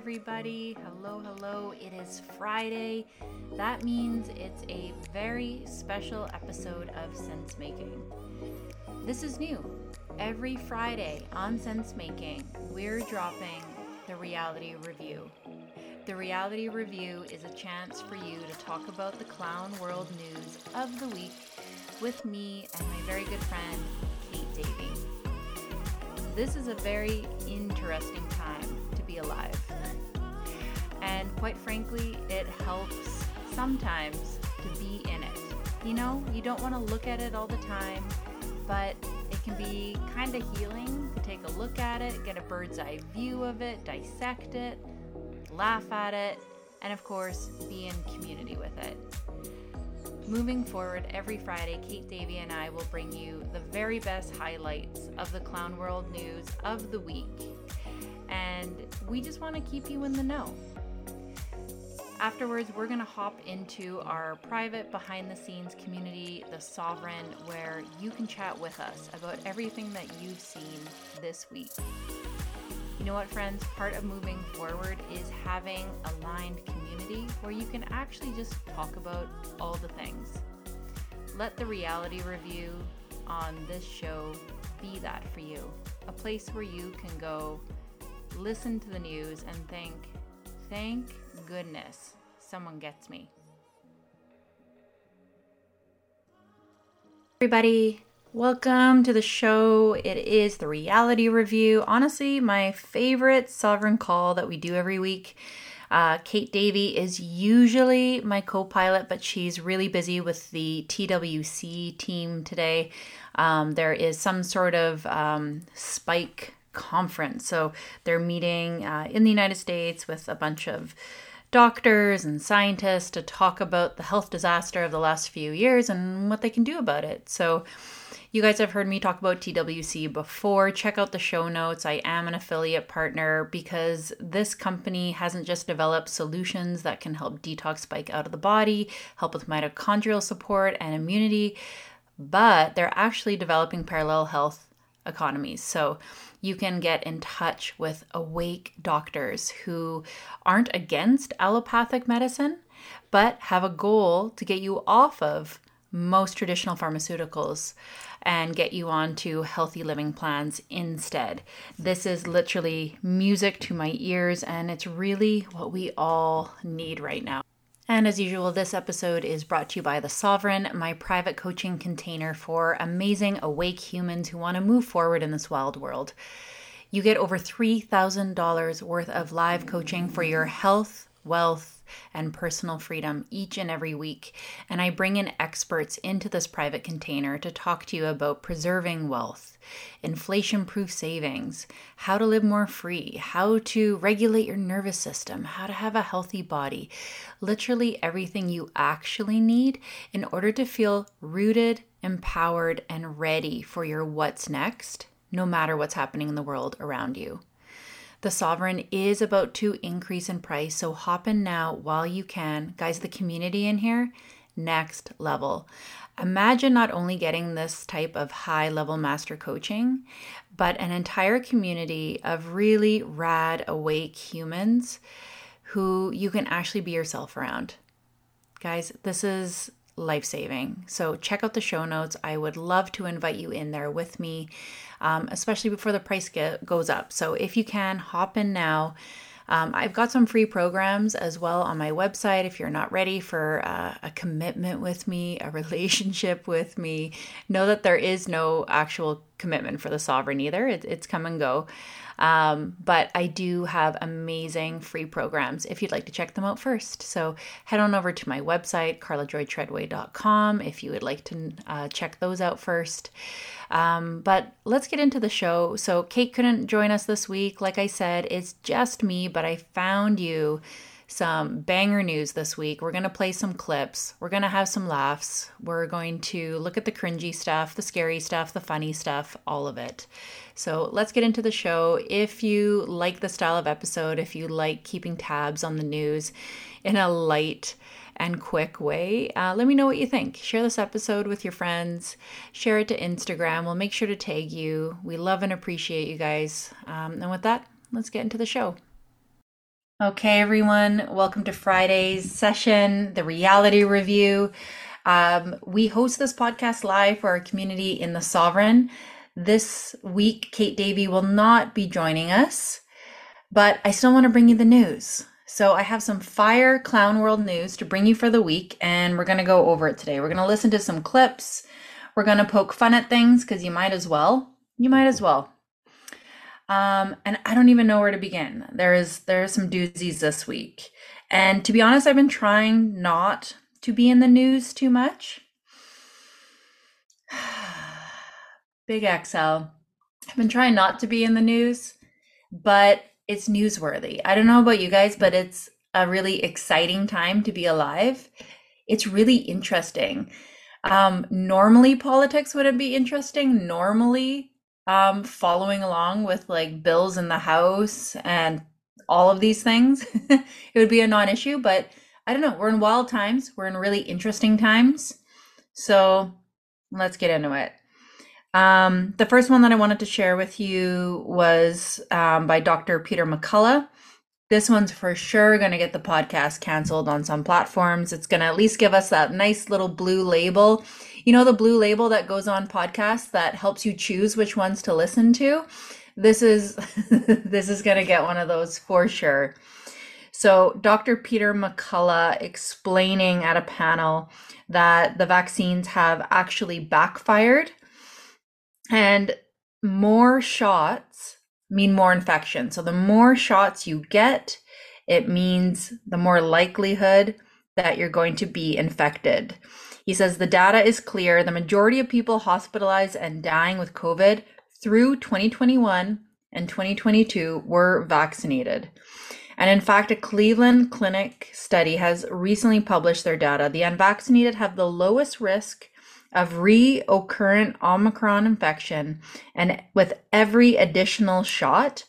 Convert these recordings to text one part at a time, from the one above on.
everybody. Hello, hello. It is Friday. That means it's a very special episode of Sense Making. This is new. Every Friday on Sense Making, we're dropping the reality review. The reality review is a chance for you to talk about the clown world news of the week with me and my very good friend, Kate Davey. This is a very interesting time to be alive. And quite frankly, it helps sometimes to be in it. You know, you don't want to look at it all the time, but it can be kind of healing to take a look at it, get a bird's eye view of it, dissect it, laugh at it, and of course, be in community with it. Moving forward, every Friday, Kate Davey and I will bring you the very best highlights of the clown world news of the week. And we just want to keep you in the know. Afterwards, we're going to hop into our private behind the scenes community, The Sovereign, where you can chat with us about everything that you've seen this week. You know what, friends? Part of moving forward is having aligned community where you can actually just talk about all the things. Let the reality review on this show be that for you. A place where you can go listen to the news and think, thank goodness someone gets me. Everybody, Welcome to the show. It is the reality review. Honestly, my favorite sovereign call that we do every week. Uh, Kate Davey is usually my co pilot, but she's really busy with the TWC team today. Um, there is some sort of um, spike conference. So they're meeting uh, in the United States with a bunch of doctors and scientists to talk about the health disaster of the last few years and what they can do about it. So, you guys have heard me talk about TWC before. Check out the show notes. I am an affiliate partner because this company hasn't just developed solutions that can help detox spike out of the body, help with mitochondrial support and immunity, but they're actually developing parallel health economies. So you can get in touch with awake doctors who aren't against allopathic medicine, but have a goal to get you off of most traditional pharmaceuticals and get you onto healthy living plans instead. This is literally music to my ears, and it's really what we all need right now. And as usual, this episode is brought to you by The Sovereign, my private coaching container for amazing awake humans who want to move forward in this wild world. You get over $3,000 worth of live coaching for your health, wealth, and personal freedom each and every week. And I bring in experts into this private container to talk to you about preserving wealth, inflation proof savings, how to live more free, how to regulate your nervous system, how to have a healthy body literally everything you actually need in order to feel rooted, empowered, and ready for your what's next, no matter what's happening in the world around you. The Sovereign is about to increase in price, so hop in now while you can. Guys, the community in here, next level. Imagine not only getting this type of high level master coaching, but an entire community of really rad, awake humans who you can actually be yourself around. Guys, this is life saving. So check out the show notes. I would love to invite you in there with me, um, especially before the price get, goes up. So if you can, hop in now. Um, I've got some free programs as well on my website if you're not ready for uh, a commitment with me, a relationship with me. Know that there is no actual commitment for the sovereign either, it, it's come and go. Um, but I do have amazing free programs if you'd like to check them out first. So head on over to my website, karlajoytreadway.com, if you would like to uh, check those out first. Um, but let's get into the show. So, Kate couldn't join us this week. Like I said, it's just me, but I found you some banger news this week. We're going to play some clips. We're going to have some laughs. We're going to look at the cringy stuff, the scary stuff, the funny stuff, all of it. So let's get into the show. If you like the style of episode, if you like keeping tabs on the news in a light, and quick way. Uh, let me know what you think. Share this episode with your friends, share it to Instagram. We'll make sure to tag you. We love and appreciate you guys. Um, and with that, let's get into the show. Okay, everyone, welcome to Friday's session, the reality review. Um, we host this podcast live for our community in the Sovereign. This week, Kate Davey will not be joining us, but I still want to bring you the news. So I have some fire clown world news to bring you for the week, and we're going to go over it today. We're going to listen to some clips. We're going to poke fun at things because you might as well. You might as well. Um, and I don't even know where to begin. There is there are some doozies this week, and to be honest, I've been trying not to be in the news too much. Big XL. I've been trying not to be in the news, but it's newsworthy. I don't know about you guys, but it's a really exciting time to be alive. It's really interesting. Um, normally, politics wouldn't be interesting. Normally, um, following along with like bills in the house and all of these things, it would be a non issue. But I don't know. We're in wild times, we're in really interesting times. So let's get into it. Um, the first one that I wanted to share with you was um, by Dr. Peter McCullough. This one's for sure going to get the podcast canceled on some platforms. It's going to at least give us that nice little blue label you know the blue label that goes on podcasts that helps you choose which ones to listen to? This is this is going to get one of those for sure. So dr peter mccullough explaining at a panel that the vaccines have actually backfired and more shots mean more infection. So the more shots you get it means the more likelihood that you're going to be infected he says the data is clear. The majority of people hospitalized and dying with COVID through 2021 and 2022 were vaccinated. And in fact, a Cleveland Clinic study has recently published their data. The unvaccinated have the lowest risk of reoccurrent Omicron infection, and with every additional shot,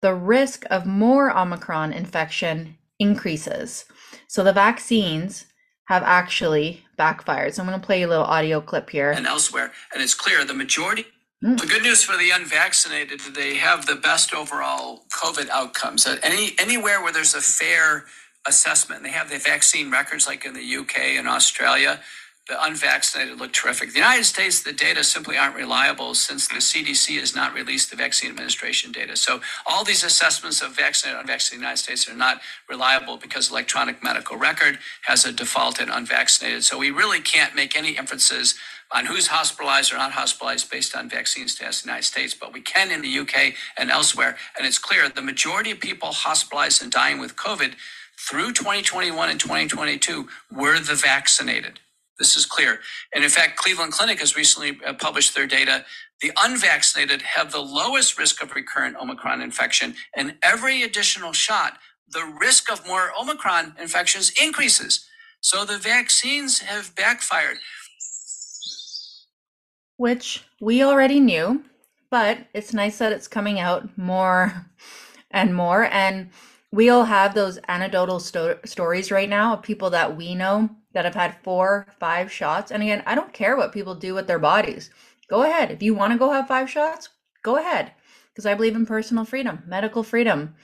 the risk of more Omicron infection increases. So the vaccines have actually backfired. So I'm going to play a little audio clip here. And elsewhere. And it's clear the majority. Mm. The good news for the unvaccinated, is they have the best overall COVID outcomes. Any anywhere where there's a fair assessment, they have the vaccine records, like in the UK and Australia the unvaccinated look terrific. The United States, the data simply aren't reliable since the CDC has not released the vaccine administration data. So all these assessments of vaccinated, unvaccinated in the United States are not reliable because electronic medical record has a default in unvaccinated. So we really can't make any inferences on who's hospitalized or not hospitalized based on vaccine status in the United States, but we can in the UK and elsewhere. And it's clear the majority of people hospitalized and dying with COVID through 2021 and 2022 were the vaccinated. This is clear. And in fact, Cleveland Clinic has recently uh, published their data. The unvaccinated have the lowest risk of recurrent Omicron infection, and every additional shot, the risk of more Omicron infections increases. So the vaccines have backfired. Which we already knew, but it's nice that it's coming out more and more. And we all have those anecdotal sto- stories right now of people that we know that have had four, five shots. And again, I don't care what people do with their bodies. Go ahead. If you want to go have five shots, go ahead. Because I believe in personal freedom, medical freedom.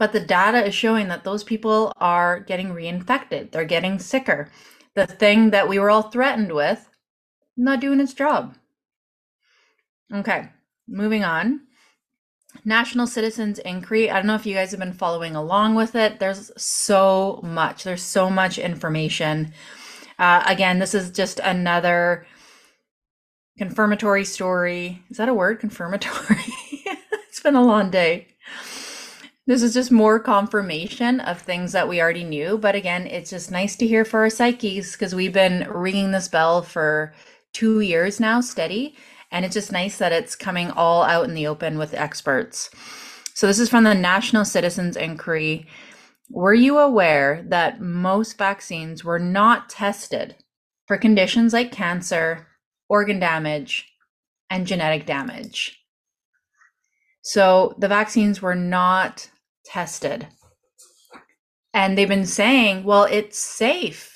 But the data is showing that those people are getting reinfected, they're getting sicker. The thing that we were all threatened with, not doing its job. Okay, moving on. National Citizens Inquiry. I don't know if you guys have been following along with it. There's so much. There's so much information. Uh, again, this is just another confirmatory story. Is that a word? Confirmatory. it's been a long day. This is just more confirmation of things that we already knew. But again, it's just nice to hear for our psyches because we've been ringing this bell for two years now, steady. And it's just nice that it's coming all out in the open with experts. So, this is from the National Citizens Inquiry. Were you aware that most vaccines were not tested for conditions like cancer, organ damage, and genetic damage? So, the vaccines were not tested. And they've been saying, well, it's safe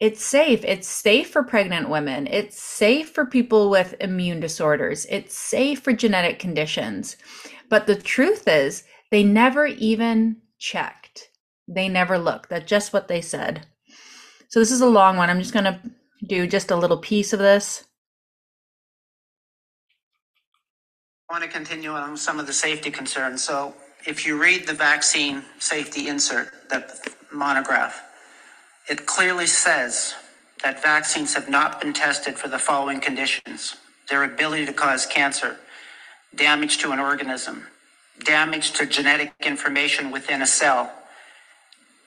it's safe. It's safe for pregnant women. It's safe for people with immune disorders. It's safe for genetic conditions. But the truth is, They never even checked. They never looked. That's just what they said. So this is a long one. I'm just going to do just a little piece of this. I want to continue on some of the safety concerns. So if you read the vaccine safety insert, the monograph, it clearly says that vaccines have not been tested for the following conditions their ability to cause cancer, damage to an organism, damage to genetic information within a cell,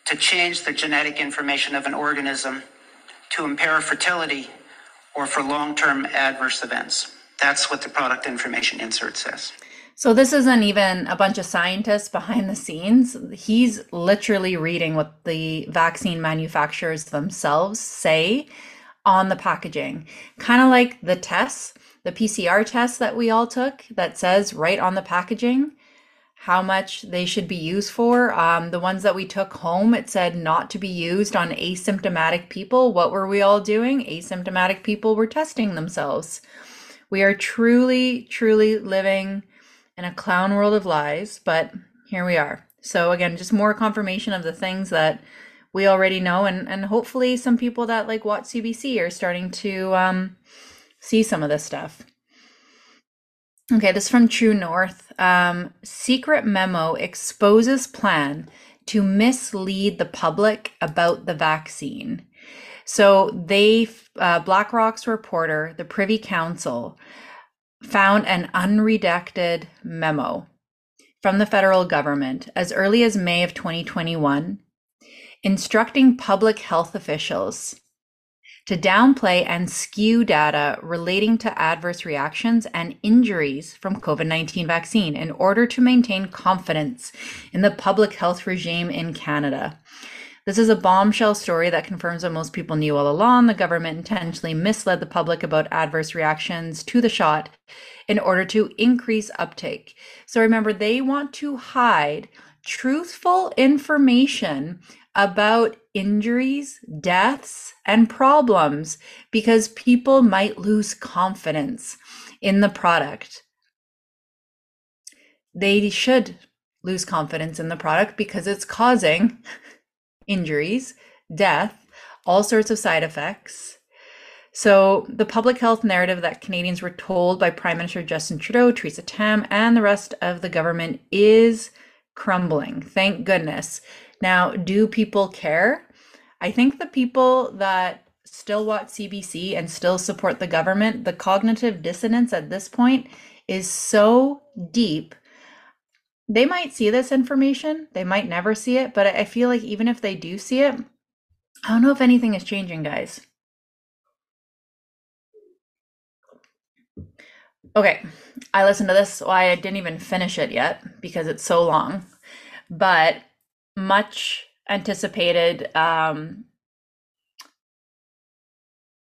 to change the genetic information of an organism, to impair fertility, or for long term adverse events. That's what the product information insert says. So this isn't even a bunch of scientists behind the scenes. He's literally reading what the vaccine manufacturers themselves say on the packaging. Kind of like the tests, the PCR test that we all took that says right on the packaging how much they should be used for. Um, the ones that we took home, it said not to be used on asymptomatic people. What were we all doing? Asymptomatic people were testing themselves. We are truly, truly living in a clown world of lies, but here we are. So again, just more confirmation of the things that we already know, and and hopefully some people that like watch CBC are starting to um, see some of this stuff. Okay, this is from True North. Um, secret memo exposes plan to mislead the public about the vaccine. So they, uh, Blacklock's reporter, the Privy Council, found an unredacted memo from the federal government as early as May of 2021 instructing public health officials to downplay and skew data relating to adverse reactions and injuries from COVID 19 vaccine in order to maintain confidence in the public health regime in Canada. This is a bombshell story that confirms what most people knew all along. The government intentionally misled the public about adverse reactions to the shot in order to increase uptake. So remember, they want to hide truthful information about injuries, deaths, and problems because people might lose confidence in the product. They should lose confidence in the product because it's causing injuries, death, all sorts of side effects. So, the public health narrative that Canadians were told by Prime Minister Justin Trudeau, Theresa Tam, and the rest of the government is crumbling. Thank goodness. Now, do people care? I think the people that still watch CBC and still support the government, the cognitive dissonance at this point is so deep they might see this information, they might never see it, but I feel like even if they do see it, I don't know if anything is changing, guys. Okay, I listened to this. Well, I didn't even finish it yet because it's so long, but much anticipated um,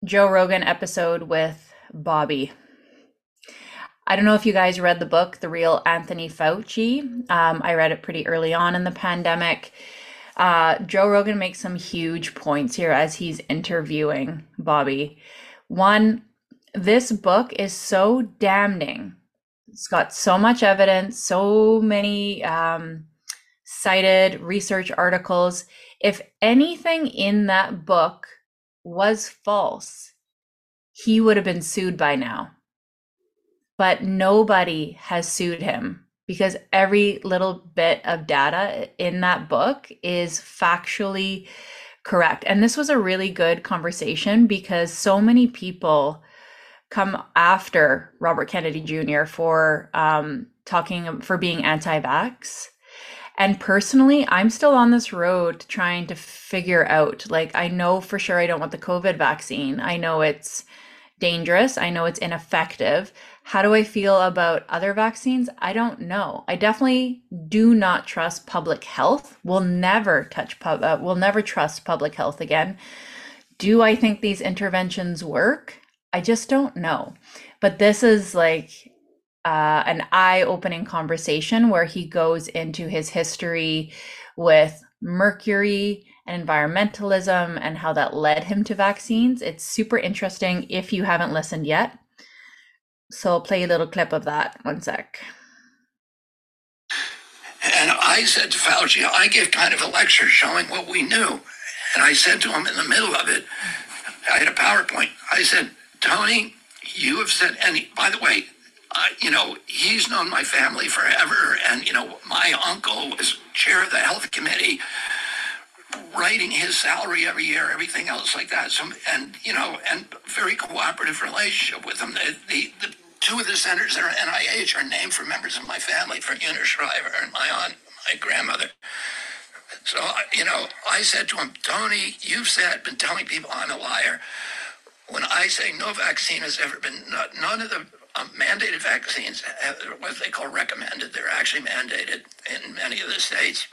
Joe Rogan episode with Bobby. I don't know if you guys read the book, The Real Anthony Fauci. Um, I read it pretty early on in the pandemic. Uh, Joe Rogan makes some huge points here as he's interviewing Bobby. One, this book is so damning. It's got so much evidence, so many um, cited research articles. If anything in that book was false, he would have been sued by now but nobody has sued him because every little bit of data in that book is factually correct. And this was a really good conversation because so many people come after Robert Kennedy Jr. for um, talking for being anti-vax. And personally, I'm still on this road trying to figure out like I know for sure I don't want the COVID vaccine. I know it's dangerous. I know it's ineffective. How do I feel about other vaccines? I don't know. I definitely do not trust public health. We'll never touch pub. Uh, we'll never trust public health again. Do I think these interventions work? I just don't know. But this is like uh, an eye-opening conversation where he goes into his history with mercury and environmentalism and how that led him to vaccines. It's super interesting if you haven't listened yet. So I'll play a little clip of that. One sec. And I said to Fauci, I gave kind of a lecture showing what we knew. And I said to him in the middle of it, I had a PowerPoint. I said, Tony, you have said, and by the way, you know, he's known my family forever. And, you know, my uncle was chair of the health committee, writing his salary every year, everything else like that. So, and, you know, and very cooperative relationship with him. The, the, the two of the centers that are NIH are named for members of my family, for Una Shriver and my aunt, my grandmother. So, you know, I said to him, Tony, you've said, been telling people I'm a liar. When I say no vaccine has ever been, none of the um, mandated vaccines, have, what they call recommended, they're actually mandated in many of the states.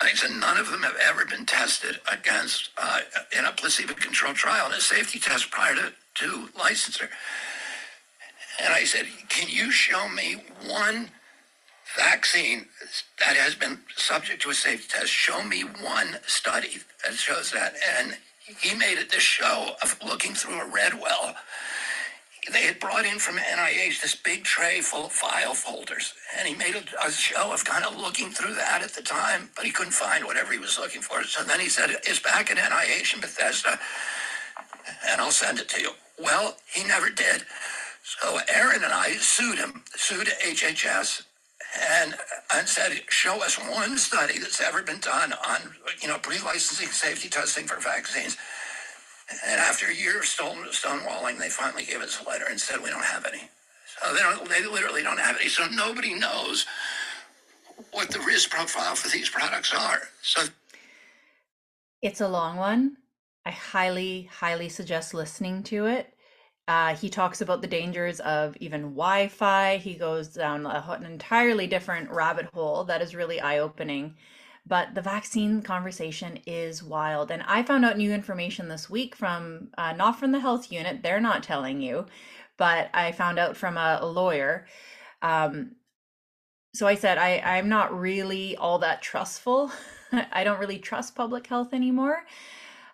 I said none of them have ever been tested against uh, in a placebo-controlled trial in a safety test prior to, to licensure. And I said, can you show me one vaccine that has been subject to a safety test? Show me one study that shows that. And he made it this show of looking through a Redweld they had brought in from NIH this big tray full of file folders, and he made a, a, show of kind of looking through that at the time, but he couldn't find whatever he was looking for. So then he said, "It's back at NIH in Bethesda, and I'll send it to you." Well, he never did. So Aaron and I sued him, sued HHS, and and said, "Show us one study that's ever been done on you know pre-licensing safety testing for vaccines." And after a year of stone, stonewalling, they finally gave us a letter and said we don't have any. So they don't. They literally don't have any. So nobody knows what the risk profile for these products are. So it's a long one. I highly, highly suggest listening to it. Uh, he talks about the dangers of even Wi Fi. He goes down a, an entirely different rabbit hole that is really eye opening. But the vaccine conversation is wild. And I found out new information this week from uh, not from the health unit, they're not telling you, but I found out from a, lawyer. Um, so I said, I, I'm not really all that trustful. I don't really trust public health anymore.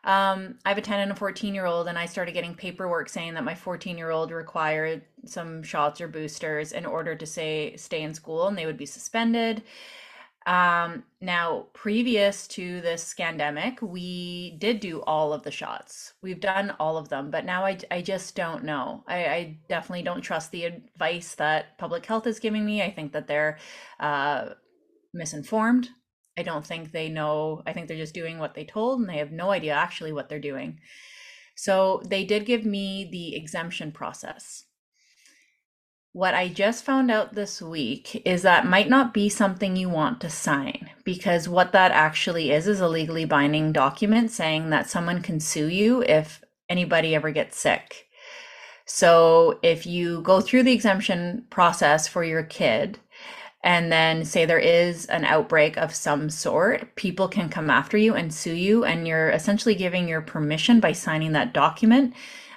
Um, I have a 10 and a 14 year old, and I started getting paperwork saying that my 14 year old required some shots or boosters in order to say stay in school, and they would be suspended. Um, now, previous to this scandemic, we did do all of the shots. We've done all of them, but now I, I just don't know. I, I definitely don't trust the advice that public health is giving me. I think that they're uh, misinformed. I don't think they know. I think they're just doing what they told and they have no idea actually what they're doing. So they did give me the exemption process what I just found out this week is that might not be something you want to sign because what that actually is is a legally binding document saying that someone can sue you if anybody ever gets sick. So if you go through the exemption process for your kid and then say there is an outbreak of some sort, people can come after you and sue you and you're essentially giving your permission by signing that document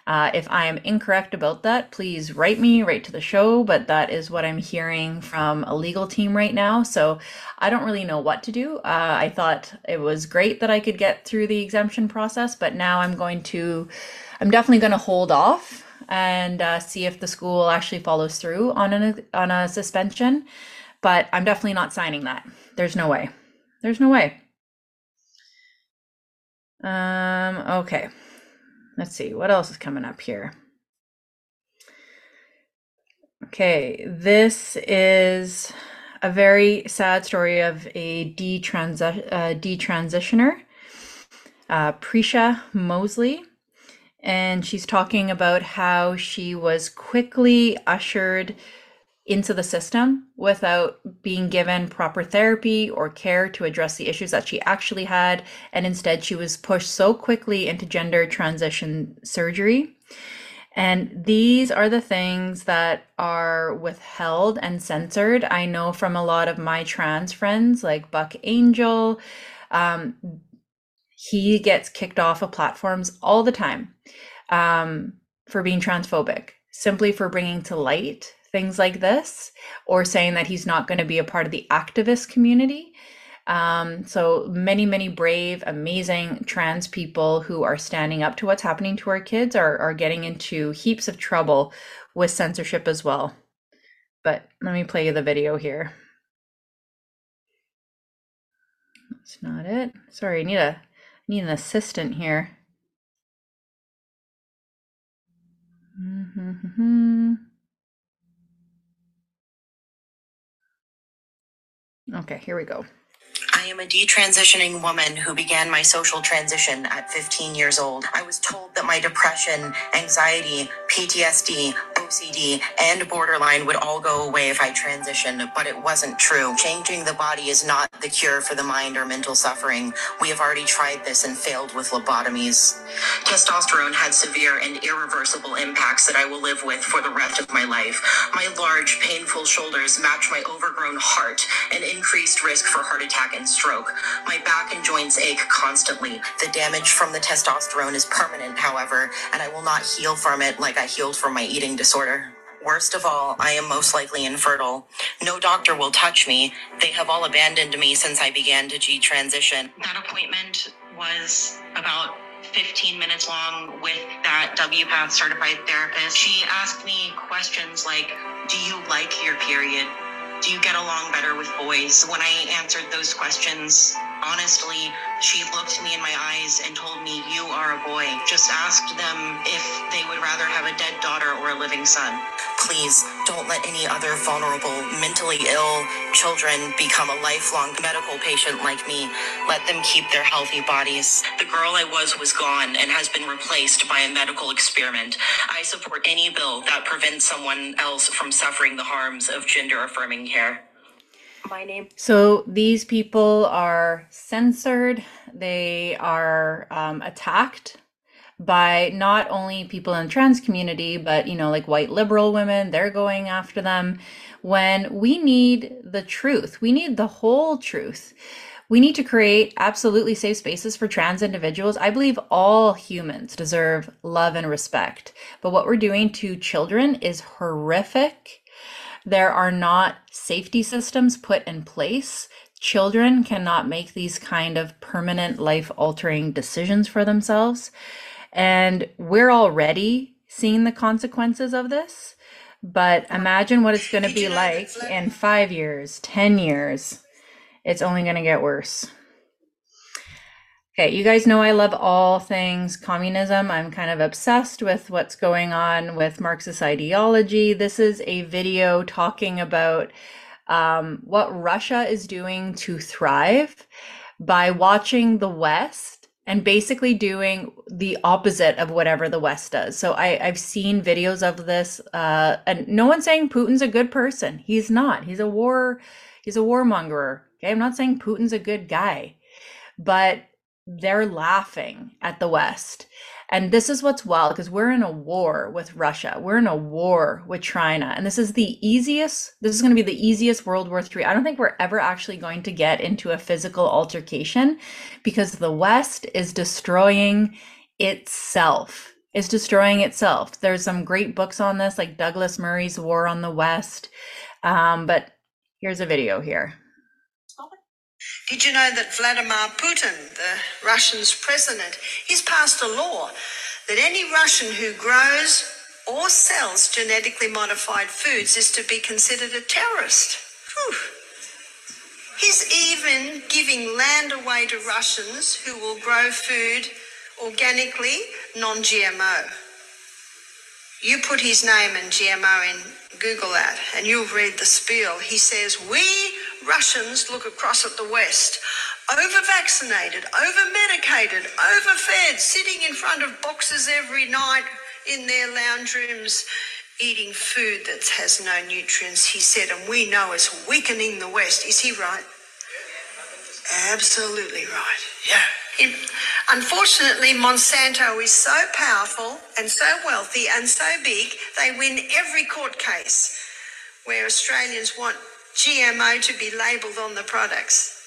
uh, if I am incorrect about that, please write me, write to the show, but that is what I'm hearing from a legal team right now. So I don't really know what to do. Uh, I thought it was great that I could get through the exemption process, but now I'm going to, I'm definitely going to hold off and uh, see if the school actually follows through on an on a suspension. But I'm definitely not signing that. There's no way. There's no way. Um. Okay. Let's see, what else is coming up here? Okay, this is a very sad story of a detransi- uh, detransitioner, uh, Prisha Mosley. And she's talking about how she was quickly ushered into the system without being given proper therapy or care to address the issues that she actually had. And instead, she was pushed so quickly into gender transition surgery. And these are the things that are withheld and censored. I know from a lot of my trans friends, like Buck Angel, um, he gets kicked off of platforms all the time um, for being transphobic, simply for bringing to light things like this or saying that he's not going to be a part of the activist community. Um, so many, many brave, amazing trans people who are standing up to what's happening to our kids are, are getting into heaps of trouble with censorship as well. But let me play you the video here. That's not it. Sorry, I need a need an assistant here. Mm-hmm. Okay, here we go. I am a detransitioning woman who began my social transition at 15 years old. I was told that my depression, anxiety, PTSD, OCD, and borderline would all go away if I transitioned, but it wasn't true. Changing the body is not the cure for the mind or mental suffering. We have already tried this and failed with lobotomies. Testosterone had severe and irreversible impacts that I will live with for the rest of my life. My large, painful shoulders match my overgrown heart and increased risk for heart attack and stroke. My back and joints ache constantly. The damage from the testosterone is permanent, however, and I will not heal from it like I healed from my eating disorder. Worst of all, I am most likely infertile. No doctor will touch me. They have all abandoned me since I began to detransition. That appointment was about 15 minutes long with that WPATH certified therapist. She asked me questions like Do you like your period? Do you get along better with boys? When I answered those questions, honestly, she looked me in my eyes and told me, You are a boy. Just asked them if they would rather have a dead daughter or a living son. Please don't let any other vulnerable, mentally ill children become a lifelong medical patient like me. Let them keep their healthy bodies. The girl I was was gone and has been replaced by a medical experiment. I support any bill that prevents someone else from suffering the harms of gender affirming care. My name. So these people are censored, they are um, attacked by not only people in the trans community, but you know, like white liberal women, they're going after them. When we need the truth, we need the whole truth. We need to create absolutely safe spaces for trans individuals. I believe all humans deserve love and respect. But what we're doing to children is horrific there are not safety systems put in place. Children cannot make these kind of permanent life altering decisions for themselves. And we're already seeing the consequences of this. But imagine what it's going to be like in five years, 10 years. It's only going to get worse. Okay, you guys know I love all things communism. I'm kind of obsessed with what's going on with Marxist ideology. This is a video talking about um, what Russia is doing to thrive by watching the West and basically doing the opposite of whatever the West does. So I, have seen videos of this, uh, and no one's saying Putin's a good person. He's not. He's a war. He's a warmonger. Okay, I'm not saying Putin's a good guy, but they're laughing at the West. And this is what's wild because we're in a war with Russia. We're in a war with China. And this is the easiest, this is going to be the easiest World War III. I don't think we're ever actually going to get into a physical altercation because the West is destroying itself. Is destroying itself. There's some great books on this, like Douglas Murray's War on the West. Um, but here's a video here. Did you know that Vladimir Putin, the Russian's president, he's passed a law that any Russian who grows or sells genetically modified foods is to be considered a terrorist. Whew. He's even giving land away to Russians who will grow food organically, non GMO. You put his name and GMO in Google that, and you'll read the spiel. He says, We Russians look across at the West, over vaccinated, over medicated, overfed, sitting in front of boxes every night in their lounge rooms, eating food that has no nutrients, he said, and we know is weakening the West. Is he right? Absolutely right. Yeah. Unfortunately, Monsanto is so powerful and so wealthy and so big, they win every court case where Australians want GMO to be labelled on the products.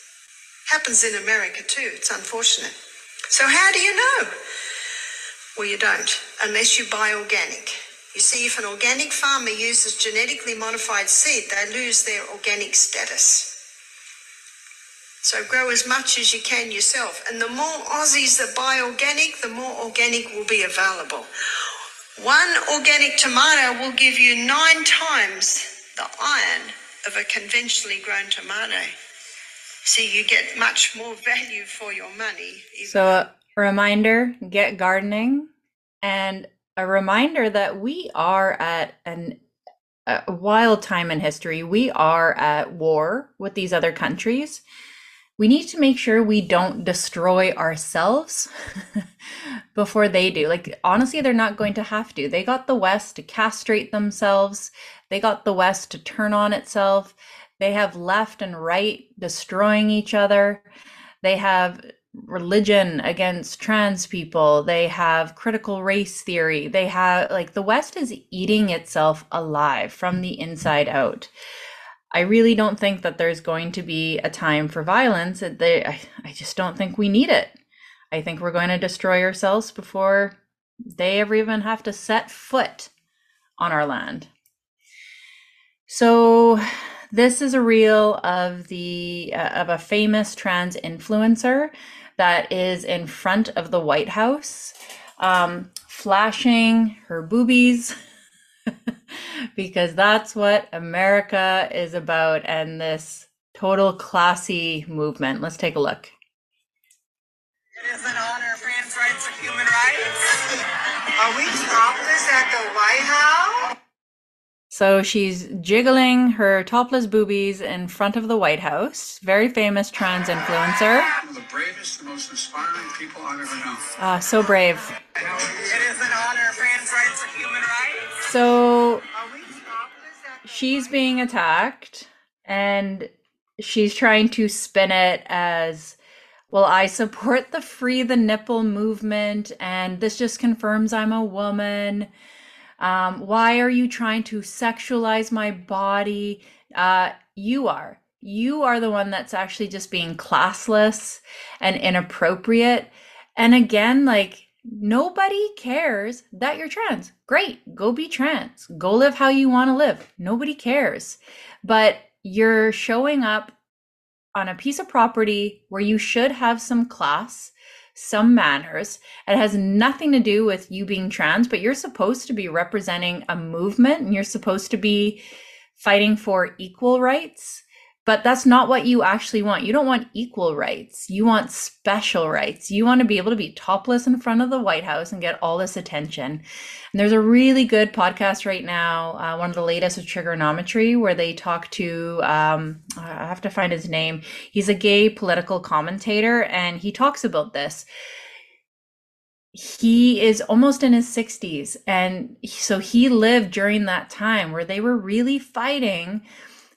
Happens in America too. It's unfortunate. So, how do you know? Well, you don't, unless you buy organic. You see, if an organic farmer uses genetically modified seed, they lose their organic status. So grow as much as you can yourself. And the more Aussies that buy organic, the more organic will be available. One organic tomato will give you nine times the iron of a conventionally grown tomato. So you get much more value for your money. So, a reminder get gardening, and a reminder that we are at an, a wild time in history. We are at war with these other countries. We need to make sure we don't destroy ourselves before they do. Like, honestly, they're not going to have to. They got the West to castrate themselves, they got the West to turn on itself. They have left and right destroying each other. They have religion against trans people. They have critical race theory. They have, like, the West is eating itself alive from the inside out. I really don't think that there's going to be a time for violence. They, I, I just don't think we need it. I think we're going to destroy ourselves before they ever even have to set foot on our land. So this is a reel of the uh, of a famous trans influencer that is in front of the White House, um, flashing her boobies. because that's what America is about and this total classy movement. Let's take a look. It is an honor, trans rights and human rights. Are we topless at the White House? So she's jiggling her topless boobies in front of the White House. Very famous trans influencer. The bravest, most inspiring people I've ever known. Ah, so brave. It is an honor, trans rights and human rights. So she's being attacked and she's trying to spin it as well i support the free the nipple movement and this just confirms i'm a woman. Um, why are you trying to sexualize my body? Uh, you are. You are the one that's actually just being classless and inappropriate. And again like nobody cares that you're trans. Great go be trans. Go live how you want to live. Nobody cares. But you're showing up on a piece of property where you should have some class some manners. It has nothing to do with you being trans but you're supposed to be representing a movement and you're supposed to be fighting for equal rights but that's not what you actually want. You don't want equal rights. You want special rights. You want to be able to be topless in front of the White House and get all this attention. And there's a really good podcast right now, uh, one of the latest with Trigonometry, where they talk to, um, I have to find his name. He's a gay political commentator, and he talks about this he is almost in his 60s and so he lived during that time where they were really fighting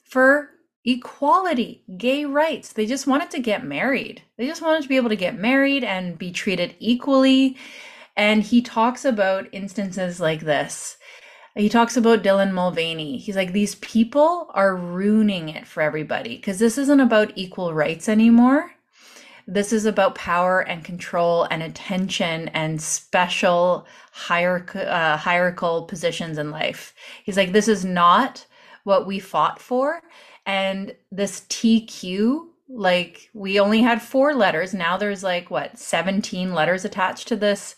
for equality, gay rights. They just wanted to get married. They just wanted to be able to get married and be treated equally. And he talks about instances like this. He talks about Dylan Mulvaney. He's like, these people are ruining it for everybody because this isn't about equal rights anymore. This is about power and control and attention and special hierarch- uh, hierarchical positions in life. He's like, this is not what we fought for. And this TQ, like we only had four letters. Now there's like what, 17 letters attached to this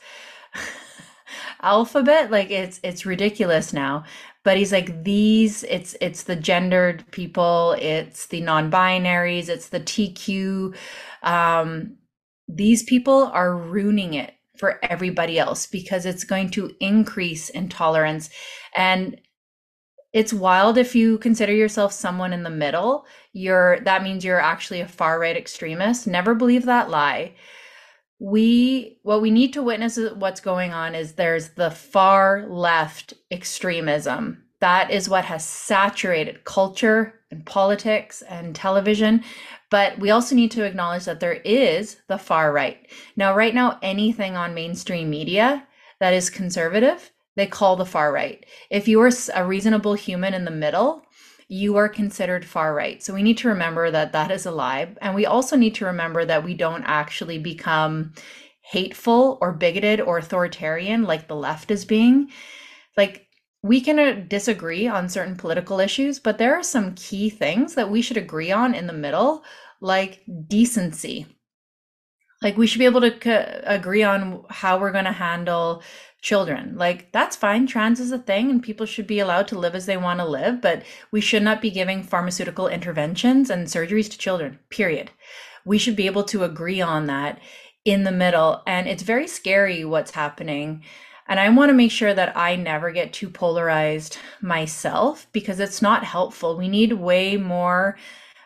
alphabet. Like it's it's ridiculous now. But he's like these it's it's the gendered people, it's the non-binaries, it's the TQ. Um these people are ruining it for everybody else because it's going to increase intolerance and it's wild if you consider yourself someone in the middle. You're that means you're actually a far right extremist. Never believe that lie. We what we need to witness is what's going on is there's the far left extremism. That is what has saturated culture and politics and television. But we also need to acknowledge that there is the far right. Now right now anything on mainstream media that is conservative they call the far right. If you are a reasonable human in the middle, you are considered far right. So we need to remember that that is a lie. And we also need to remember that we don't actually become hateful or bigoted or authoritarian like the left is being. Like, we can uh, disagree on certain political issues, but there are some key things that we should agree on in the middle, like decency. Like we should be able to c- agree on how we're going to handle children. Like that's fine. Trans is a thing and people should be allowed to live as they want to live, but we should not be giving pharmaceutical interventions and surgeries to children. Period. We should be able to agree on that in the middle and it's very scary what's happening. And I want to make sure that I never get too polarized myself because it's not helpful. We need way more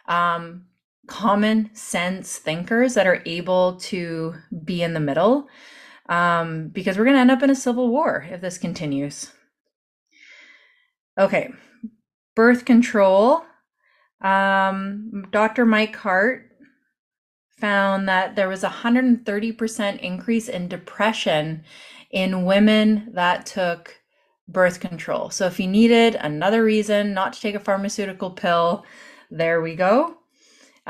um, common sense thinkers that are able to be in the middle um, because we're going to end up in a civil war if this continues. Okay, birth control. Um, Dr. Mike Hart found that there was a 130% increase in depression in women that took birth control. So if you needed another reason not to take a pharmaceutical pill, there we go.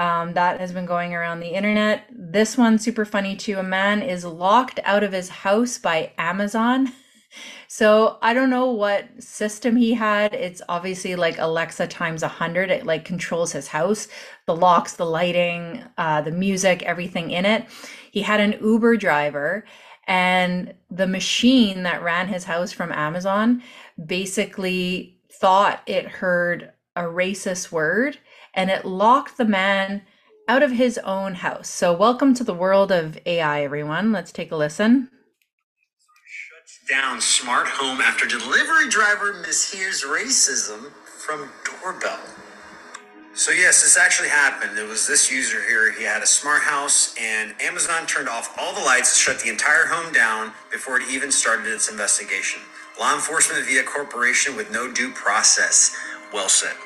Um, that has been going around the internet. This one super funny too. A man is locked out of his house by Amazon. So I don't know what system he had. It's obviously like Alexa times a hundred. It like controls his house, the locks, the lighting, uh, the music, everything in it. He had an Uber driver, and the machine that ran his house from Amazon basically thought it heard a racist word and it locked the man out of his own house. So, welcome to the world of AI, everyone. Let's take a listen. Shuts down smart home after delivery driver mishears racism from doorbell. So yes, this actually happened. It was this user here. He had a smart house, and Amazon turned off all the lights, shut the entire home down before it even started its investigation. Law enforcement via corporation with no due process. Well said.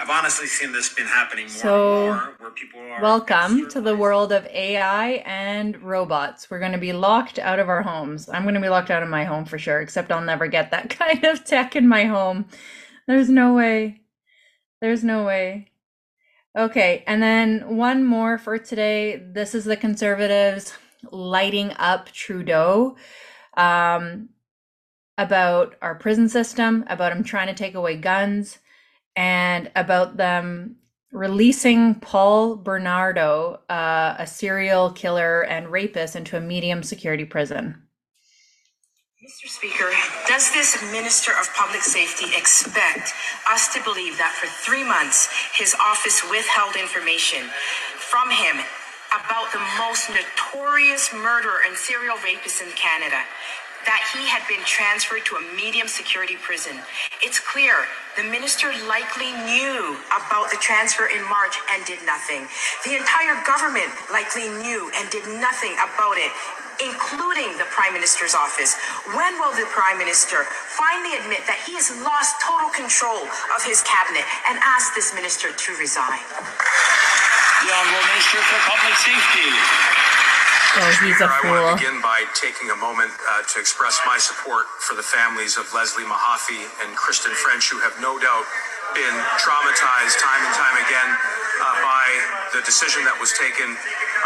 I've honestly seen this been happening more So, and more, where people are Welcome to the world of AI and robots. We're going to be locked out of our homes. I'm going to be locked out of my home for sure, except I'll never get that kind of tech in my home. There's no way. There's no way. Okay, and then one more for today. This is the conservatives lighting up Trudeau um, about our prison system, about him trying to take away guns, and about them releasing Paul Bernardo, uh, a serial killer and rapist, into a medium security prison. Mr. Speaker, does this Minister of Public Safety expect us to believe that for three months his office withheld information from him about the most notorious murderer and serial rapist in Canada? That he had been transferred to a medium security prison. It's clear the minister likely knew about the transfer in March and did nothing. The entire government likely knew and did nothing about it including the Prime Minister's office. When will the Prime Minister finally admit that he has lost total control of his cabinet and ask this minister to resign? The Honourable Minister for Public Safety. Oh, he's a I want to begin by taking a moment uh, to express my support for the families of Leslie Mahaffy and Kristen French, who have no doubt been traumatized time and time again Uh, by the decision that was taken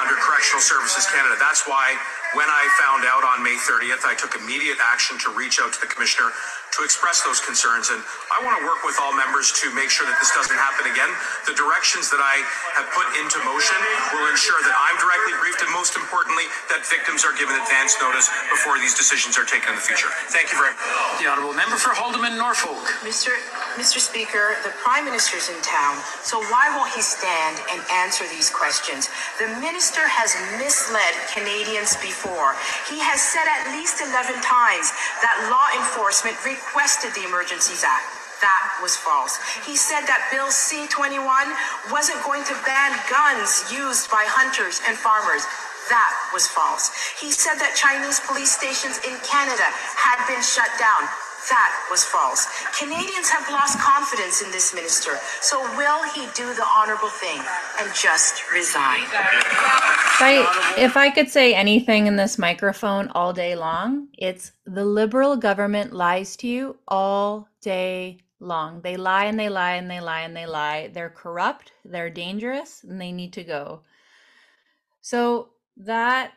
under Correctional Services Canada. That's why when I found out on May 30th, I took immediate action to reach out to the Commissioner to express those concerns. And I want to work with all members to make sure that this doesn't happen again. The directions that I have put into motion will ensure that I'm directly briefed and most importantly, that victims are given advance notice before these decisions are taken in the future. Thank you very much. The Honourable Member for Haldimand Norfolk. Mr. Mr. Speaker, the Prime Minister's in town, so why won't he stand and answer these questions? The minister has misled Canadians before. He has said at least 11 times that law enforcement requested the Emergencies Act. That was false. He said that Bill C 21 wasn't going to ban guns used by hunters and farmers. That was false. He said that Chinese police stations in Canada had been shut down. That was false. Canadians have lost confidence in this minister. So will he do the honorable thing and just resign? If I, if I could say anything in this microphone all day long, it's the liberal government lies to you all day long. They lie and they lie and they lie and they lie. They're corrupt, they're dangerous, and they need to go. So that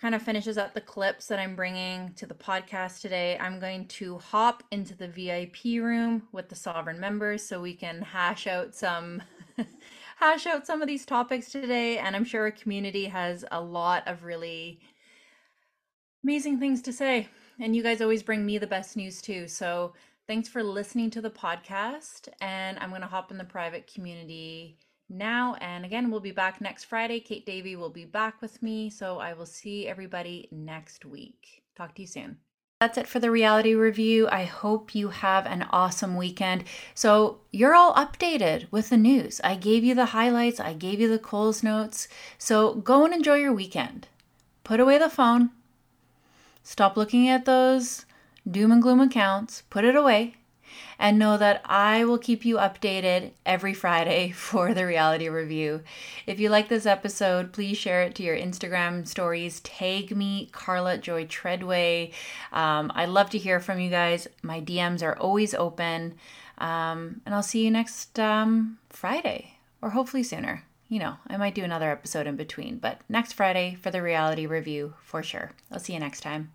kind of finishes up the clips that I'm bringing to the podcast today. I'm going to hop into the VIP room with the sovereign members so we can hash out some hash out some of these topics today, and I'm sure our community has a lot of really amazing things to say. And you guys always bring me the best news too. So thanks for listening to the podcast. And I'm going to hop in the private community now. And again, we'll be back next Friday. Kate Davey will be back with me. So I will see everybody next week. Talk to you soon. That's it for the reality review. I hope you have an awesome weekend. So, you're all updated with the news. I gave you the highlights, I gave you the Coles notes. So, go and enjoy your weekend. Put away the phone, Stop looking at those doom and gloom accounts, put it away, and know that I will keep you updated every Friday for the reality review. If you like this episode, please share it to your Instagram stories. Tag me, Karla Joy Treadway. Um, I love to hear from you guys. My DMs are always open. Um, and I'll see you next um, Friday, or hopefully sooner. You know, I might do another episode in between, but next Friday for the reality review for sure. I'll see you next time.